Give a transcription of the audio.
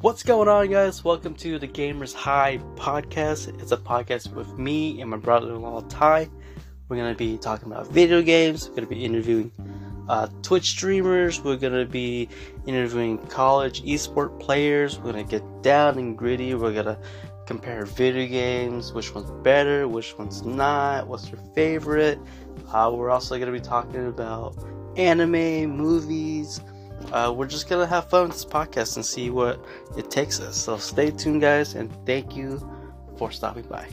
What's going on, guys? Welcome to the Gamers High podcast. It's a podcast with me and my brother in law, Ty. We're going to be talking about video games, we're going to be interviewing uh, Twitch streamers, we're going to be interviewing college esport players, we're going to get down and gritty, we're going to compare video games, which one's better, which one's not, what's your favorite. Uh, we're also going to be talking about anime, movies uh, we're just gonna have fun with this podcast and see what it takes us. So stay tuned, guys, and thank you for stopping by.